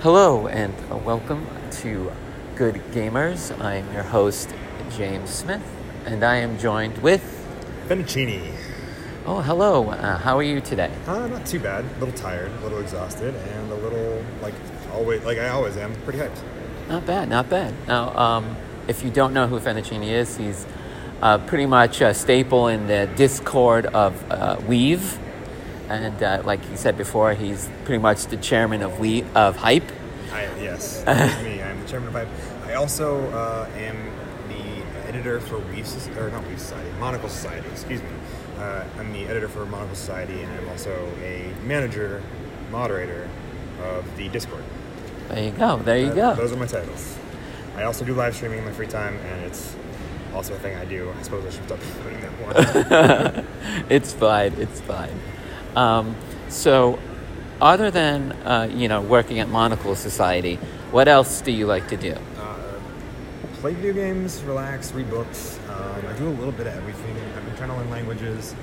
Hello and welcome to Good Gamers. I'm your host, James Smith, and I am joined with. Fenaccini. Oh, hello. Uh, how are you today? Uh, not too bad. A little tired, a little exhausted, and a little like always, like I always am, pretty hyped. Not bad, not bad. Now, um, if you don't know who Fenaccini is, he's uh, pretty much a staple in the Discord of uh, Weave. And uh, like you said before, he's pretty much the chairman of we of Hype. I, yes, me. I'm the chairman of Hype. I also uh, am the editor for Weave, or not Weave Society, Monocle Society. Excuse me. Uh, I'm the editor for Monocle Society, and I'm also a manager, moderator of the Discord. There you go. There you Uh, go. Those are my titles. I also do live streaming in my free time, and it's also a thing I do. I suppose I should stop putting that more. it's fine. It's fine. Um, so, other than uh, you know working at Monocle Society, what else do you like to do? uh, play video games, relax, read books. Um, I do a little bit of everything. I've been trying to learn languages,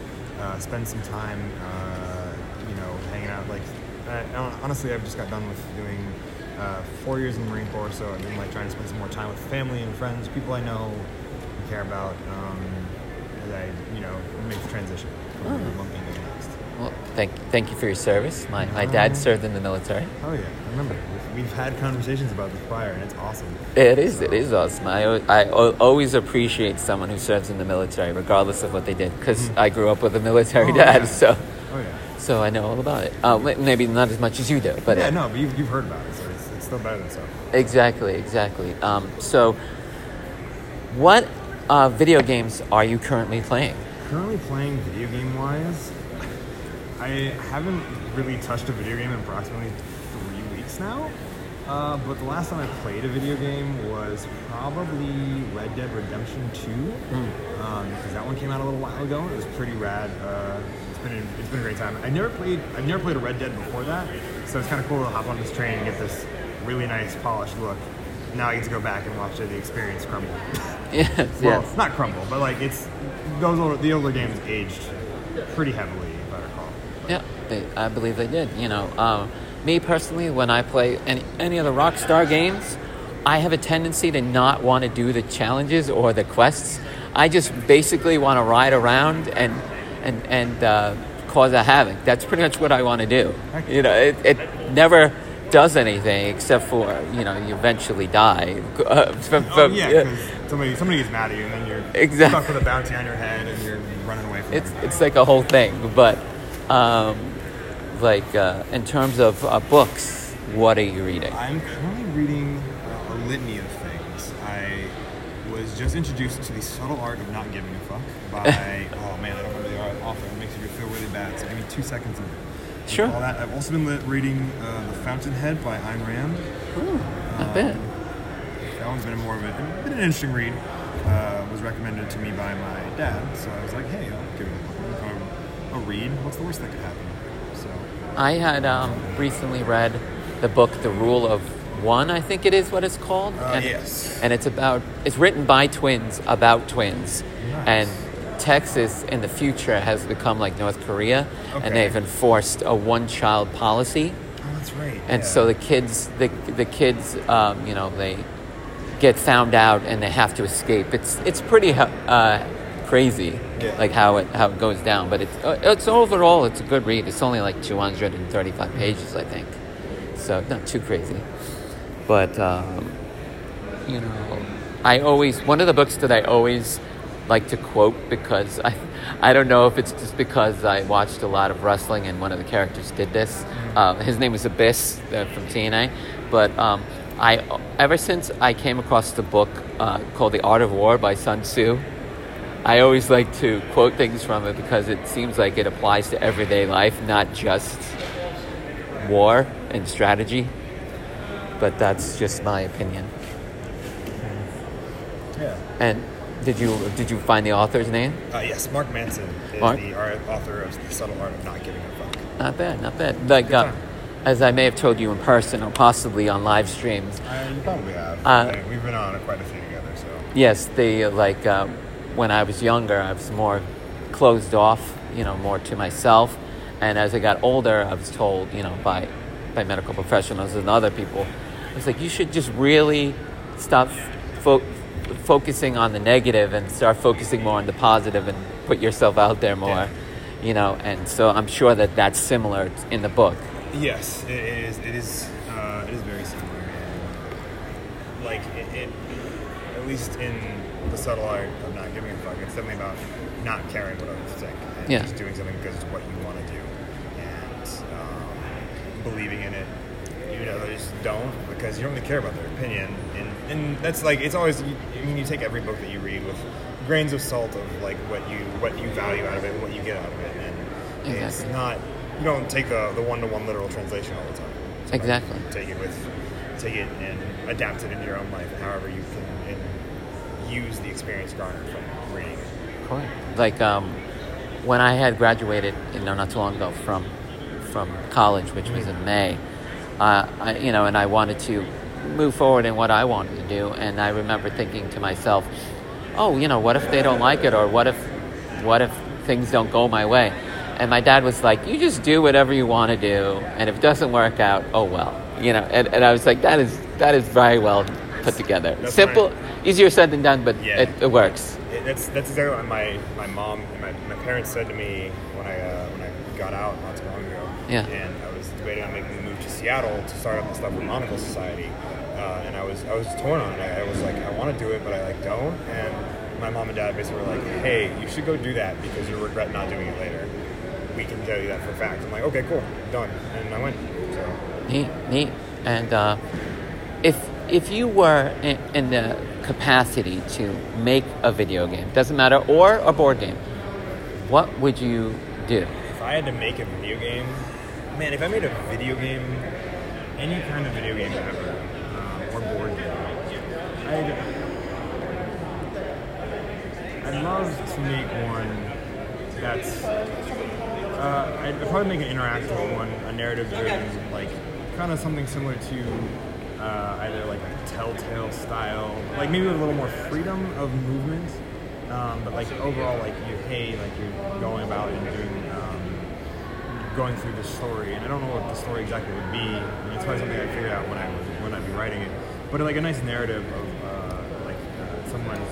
uh, spend some time, uh, you know, hanging out. Like, uh, honestly, I've just got done with doing uh, four years in the Marine Corps, so I've been like trying to spend some more time with family and friends, people I know and care about, um, as I, you know, make the transition from Oh. one thing to the next. Well, thank thank you for your service. My my dad served in the military. Oh yeah, I remember. We've, had conversations about this prior, and it's awesome. It is. It is awesome. I, I always appreciate someone who serves in the military, regardless of what they did, because I grew up with a military Oh, dad, yeah. so Oh yeah. so I know all about it. Uh, maybe not as much as you do, but yeah, uh, no, but you've, you've heard about it, so it's, it's still better than so. exactly, exactly. Um, so, what uh, video games are you currently playing? Currently playing video game wise, I haven't really touched a video game in approximately three weeks now. Uh, but the last time I played a video game was probably Red Dead Redemption 2, um, because that one came out a little while ago. It was pretty rad. Uh, it's been a, it's been a great time. I never played I've never played a Red Dead before that, so it's kind of cool to hop on this train and get this really nice polished look. Now I get to go back and watch the experience crumble. yes, Well, yes. not crumble, but like it's those older, the older games aged pretty heavily, if I recall. Yeah, they, I believe they did. You know, um, me personally, when I play any, any of the Rockstar games, I have a tendency to not want to do the challenges or the quests. I just basically want to ride around and and and uh, cause a havoc. That's pretty much what I want to do. You know, it, it never does anything except for you know you eventually die. Uh, from, Oh yeah, yeah. somebody somebody gets mad at you, and then you're Exactly. stuck with a bounty on your head, and you're running away from it's it's like a whole thing. But um, like uh, in terms of uh, books, what are you reading? I'm currently reading uh, a litany of things. I was just introduced to the subtle art of not giving a fuck by oh man, I don't remember the author. It makes you feel really bad. So give me two seconds of it. Sure. All that. I've also been reading uh, The Fountainhead by Ayn Rand. Ooh, not bad. That one's been more of a been an interesting read. Uh, was recommended to me by my dad, so I was like, hey, I'll give it a, a read. What's the worst that could happen? So I had um, recently read the book The Rule of One. I think it is what it's called. Uh, and, yes. And it's about it's written by twins about twins, Nice. and Texas in the future has become like North Korea, Okay. and they've enforced a one-child policy. oh, that's right. and yeah. so the kids the, the kids um, you know they get found out and they have to escape it's it's pretty uh, crazy Yeah. like how it how it goes down but it's uh, it's overall it's a good read. It's only like 235 pages i think. So not too crazy. But um, you know i always one of the books that i always like to quote because i i don't know if it's just because i watched a lot of wrestling and one of the characters did this. Um, his name is abyss uh, from tna but um, i ever since i came across the book uh, called the art of war by sun tzu I always like to quote things from it because it seems like it applies to everyday life, not just war and strategy. But that's just my opinion. yeah. And did you did you find the author's name? Uh, yes, Mark Manson is Mark? the author of The Subtle Art of Not Giving a Fuck. Not bad, not bad. Like uh, as I may have told you in person or possibly on live streams. I, you probably have. Uh, I mean, we've been on quite a few together, so. Yes, they like uh, when I was younger, I was more closed off, you know, more to myself. And as I got older, I was told, you know, by by medical professionals and other people. It's like you should just really stop fo- focusing on the negative and start focusing more on the positive and put yourself out there more. Yeah. You know, and so I'm sure that that's similar in the book. Yes, it is. It is. Uh, it is very similar. And, like it, it, at least in the subtle art of not giving a fuck, it's definitely about not caring what others think and Yeah. just doing something because it's what you want to do and um, believing in it. Even if others don't, because you don't really care about their opinion, and and that's like it's always. You, I mean, you take every book that you read with grains of salt of like what you what you value out of it and what you get out of it, and it's not. You don't take the the one to one literal translation all the time. It's Exactly. Take it with, take it and adapt it into your own life, however you can use the experience garnered from reading. Correct. Like um, when I had graduated, you know, not too long ago from from college, which was in May, uh, I, you know, and I wanted to move forward in what I wanted to do, and I remember thinking to myself, "Oh, you know, what if they don't like it, or what if, what if things don't go my way?" And my dad was like, "You just do whatever you want to do, and if it doesn't work out, oh well." You know, and, and I was like, "That is that is very well put together. That's Simple, easier said than done, but Yeah. it, it works." That's that's exactly what my my mom and my, my parents said to me when I uh, when I got out not too long ago. Yeah. And I was debating on making the move to Seattle to start up the stuff with Monocle Society, uh, and I was I was torn on it. I, I was like I want to do it, but I like don't. And my mom and dad basically were like, Hey, you should go do that because you'll regret not doing it later. We can tell you that for a fact. I'm like, okay, cool, done. And I went. So Neat, neat. And uh, if if you were in, in the capacity to make a video game, doesn't matter, or a board game, what would you do? if I had to make a video game, man, if I made a video game, any kind of video game ever, uh, or board game, I'd, I'd love to make one that's, uh, I'd probably make an interactive one, a narrative driven, like, kind of something similar to uh, either like a Telltale style, like maybe with a little more freedom of movement, um, but like overall, like you, hey, like you're going about and doing, um, going through the story, and I don't know what the story exactly would be. It's probably something I figure out when I was when I'd be writing it, but like a nice narrative of uh, like uh, someone's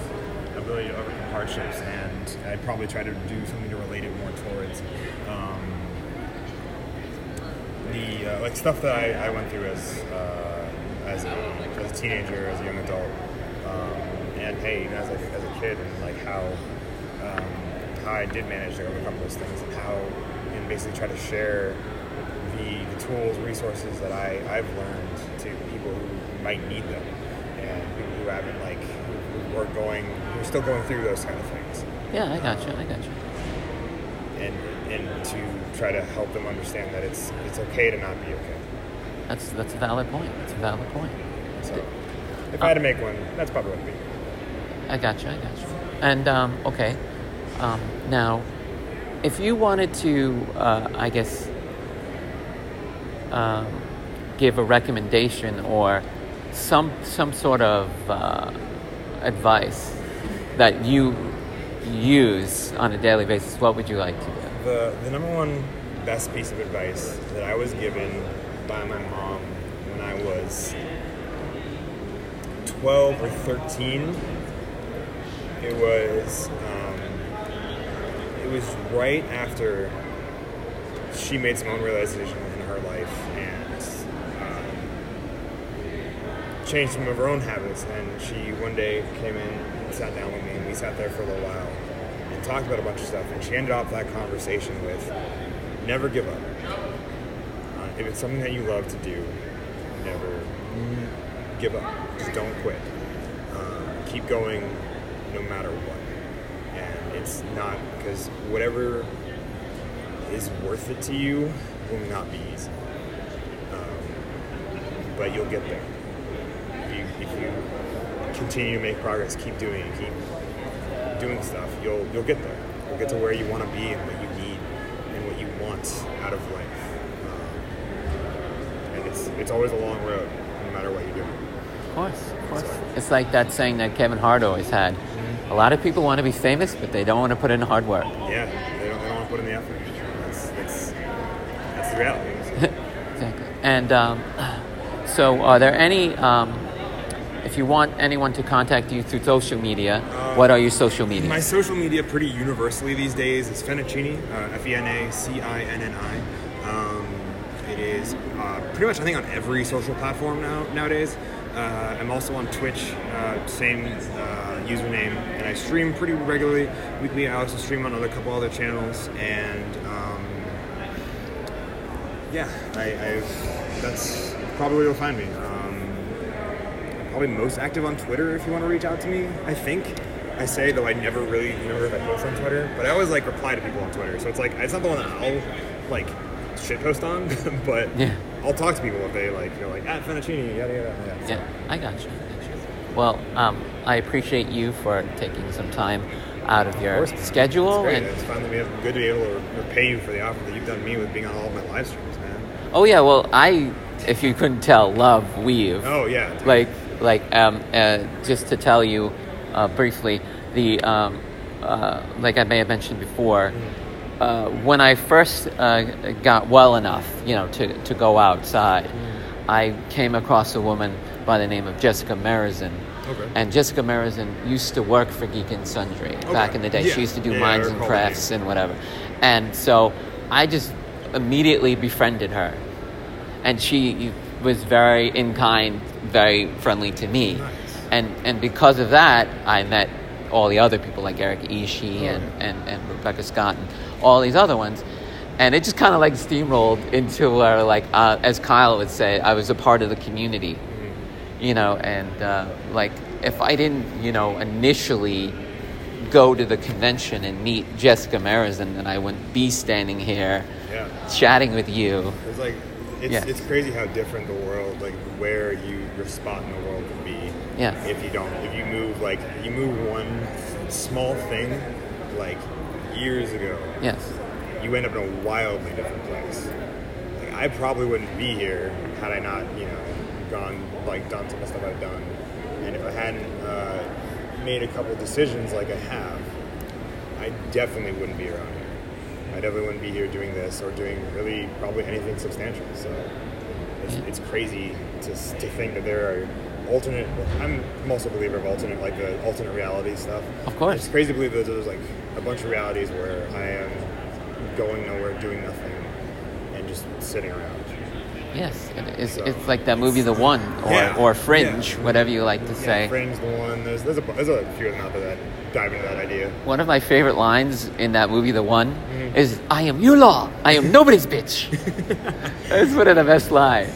ability to overcome hardships, and I'd probably try to do something to relate it more towards. Um, the uh, like stuff that I, I went through as uh, as, a, as a teenager, as a young adult, um, and hey, even as a, as a kid, and like how um, how I did manage to overcome those things, and how and basically try to share the, the tools, resources that I I've learned to people who might need them, and people who haven't like who, are going who are still going through those kind of things Yeah, I got you. I got you. and and to try to help them understand that it's it's okay to not be okay. That's that's a valid point. That's a valid point. So if I had to make one, that's probably what it'd be. I got you. I got you. And um, okay, um, now, if you wanted to, uh, I guess, um, give a recommendation or some some sort of uh, advice that you use on a daily basis, what would you like to do? The the number one best piece of advice that I was given by my mom when I was twelve or thirteen, it was um, it was right after she made some own realization in her life and um, changed some of her own habits. And she one day came in and sat down with me, and we sat there for a little while and talked about a bunch of stuff. And she ended off that conversation with, "Never give up. If it's something that you love to do, never give up. Just don't quit. Um, keep going, no matter what. And it's not because whatever is worth it to you will not be easy. Um, but you'll get there. If you, if you continue to make progress, keep doing it, keep doing stuff, you'll you'll get there. You'll get to where you want to be and what you need and what you want out of life. Um, and it's it's always a long road, no matter what you do. Of course, of course. It's like that saying that Kevin Hart always had. A lot of people want to be famous, but they don't want to put in hard work. Yeah, they don't, they don't want to put in the effort. That's that's that's the reality. exactly. And um, so, are there any? Um, if you want anyone to contact you through social media, what are your social media? My social media, pretty universally these days, is Fenaccini, uh, F E N A C I N N I. It is uh, pretty much, I think, on every social platform now nowadays. Uh, I'm also on Twitch, uh, same uh, username, and I stream pretty regularly. Weekly, I also stream on other couple other channels, and um, yeah, I, I that's probably where you'll find me. Um, probably most active on Twitter if you want to reach out to me. I think I say though I never really remember if I post on Twitter, but I always like reply to people on Twitter. So it's like it's not the one that I'll like shit post on, but Yeah. I'll talk to people if they like you know like at Fenaccini yada yada. Yeah. Yeah, I got you. I got you. Well, um, I appreciate you for taking some time out of your Of course, schedule. It's great. And It's finally be- good to be able to repay you for the offer that you've done me with being on all of my live streams, man. oh yeah, well I, if you couldn't tell, love Weave. Oh yeah, dude. like like um, uh, just to tell you uh, briefly the um, uh, like I may have mentioned before uh, when I first uh, got well enough you know to, to go outside I came across a woman by the name of Jessica Merizan Okay. and Jessica Merizan used to work for Geek and Sundry back in the day Yeah. she used to do Yeah, I minds and crafts and whatever and so I just immediately befriended her and she was very in kind, very friendly to me. Nice. And and because of that, I met all the other people like Erika Ishii Oh, and, and, and Rebecca Scott and all these other ones. And it just kind of like steamrolled into where, like, uh, as Kyle would say, I was a part of the community, Mm-hmm. you know. And uh, like, if I didn't, you know, initially go to the convention and meet Jessica Merizan, then I wouldn't be standing here yeah. chatting with you. It's like it's, Yeah. it's crazy how different the world, like where you your spot in the world can be. Yeah. If you don't, if you move like you move one small thing, like years ago, Yes. you end up in a wildly different place. Like I probably wouldn't be here had I not, you know, gone like done some of the stuff I've done, and if I hadn't uh, made a couple decisions like I have, I definitely wouldn't be around here. I definitely wouldn't be here doing this or doing really probably anything substantial. So it's, it's crazy to, to think that there are alternate. I'm I'm also a believer of alternate, like the alternate reality stuff. Of course. it's crazy to believe that there's like a bunch of realities where I am going nowhere, doing nothing, and just sitting around. Yes, it's, So, it's like that movie The One or, Yeah, or Fringe, yeah. whatever you like to Yeah, say. Fringe, the one. There's there's a there's a few of them out there that dive into that idea. One of my favorite lines in that movie, The One, Mm-hmm. is "I am your law. I am nobody's bitch." That's one of the best lines,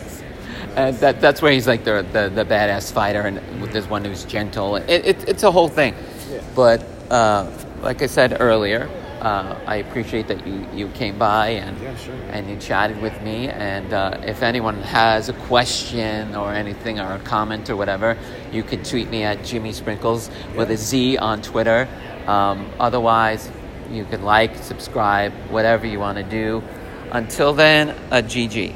and that that's where he's like the the, the badass fighter, and there's one who's gentle. It, it, it's a whole thing, Yeah. but uh, like I said earlier, uh, I appreciate that you, you came by and Yeah, sure. and you chatted with me. And uh, if anyone has a question or anything or a comment or whatever, you can tweet me at Jimmy Sprinkles with a Z on Twitter. Um, otherwise, you can like, subscribe, whatever you want to do. Until then, a GG.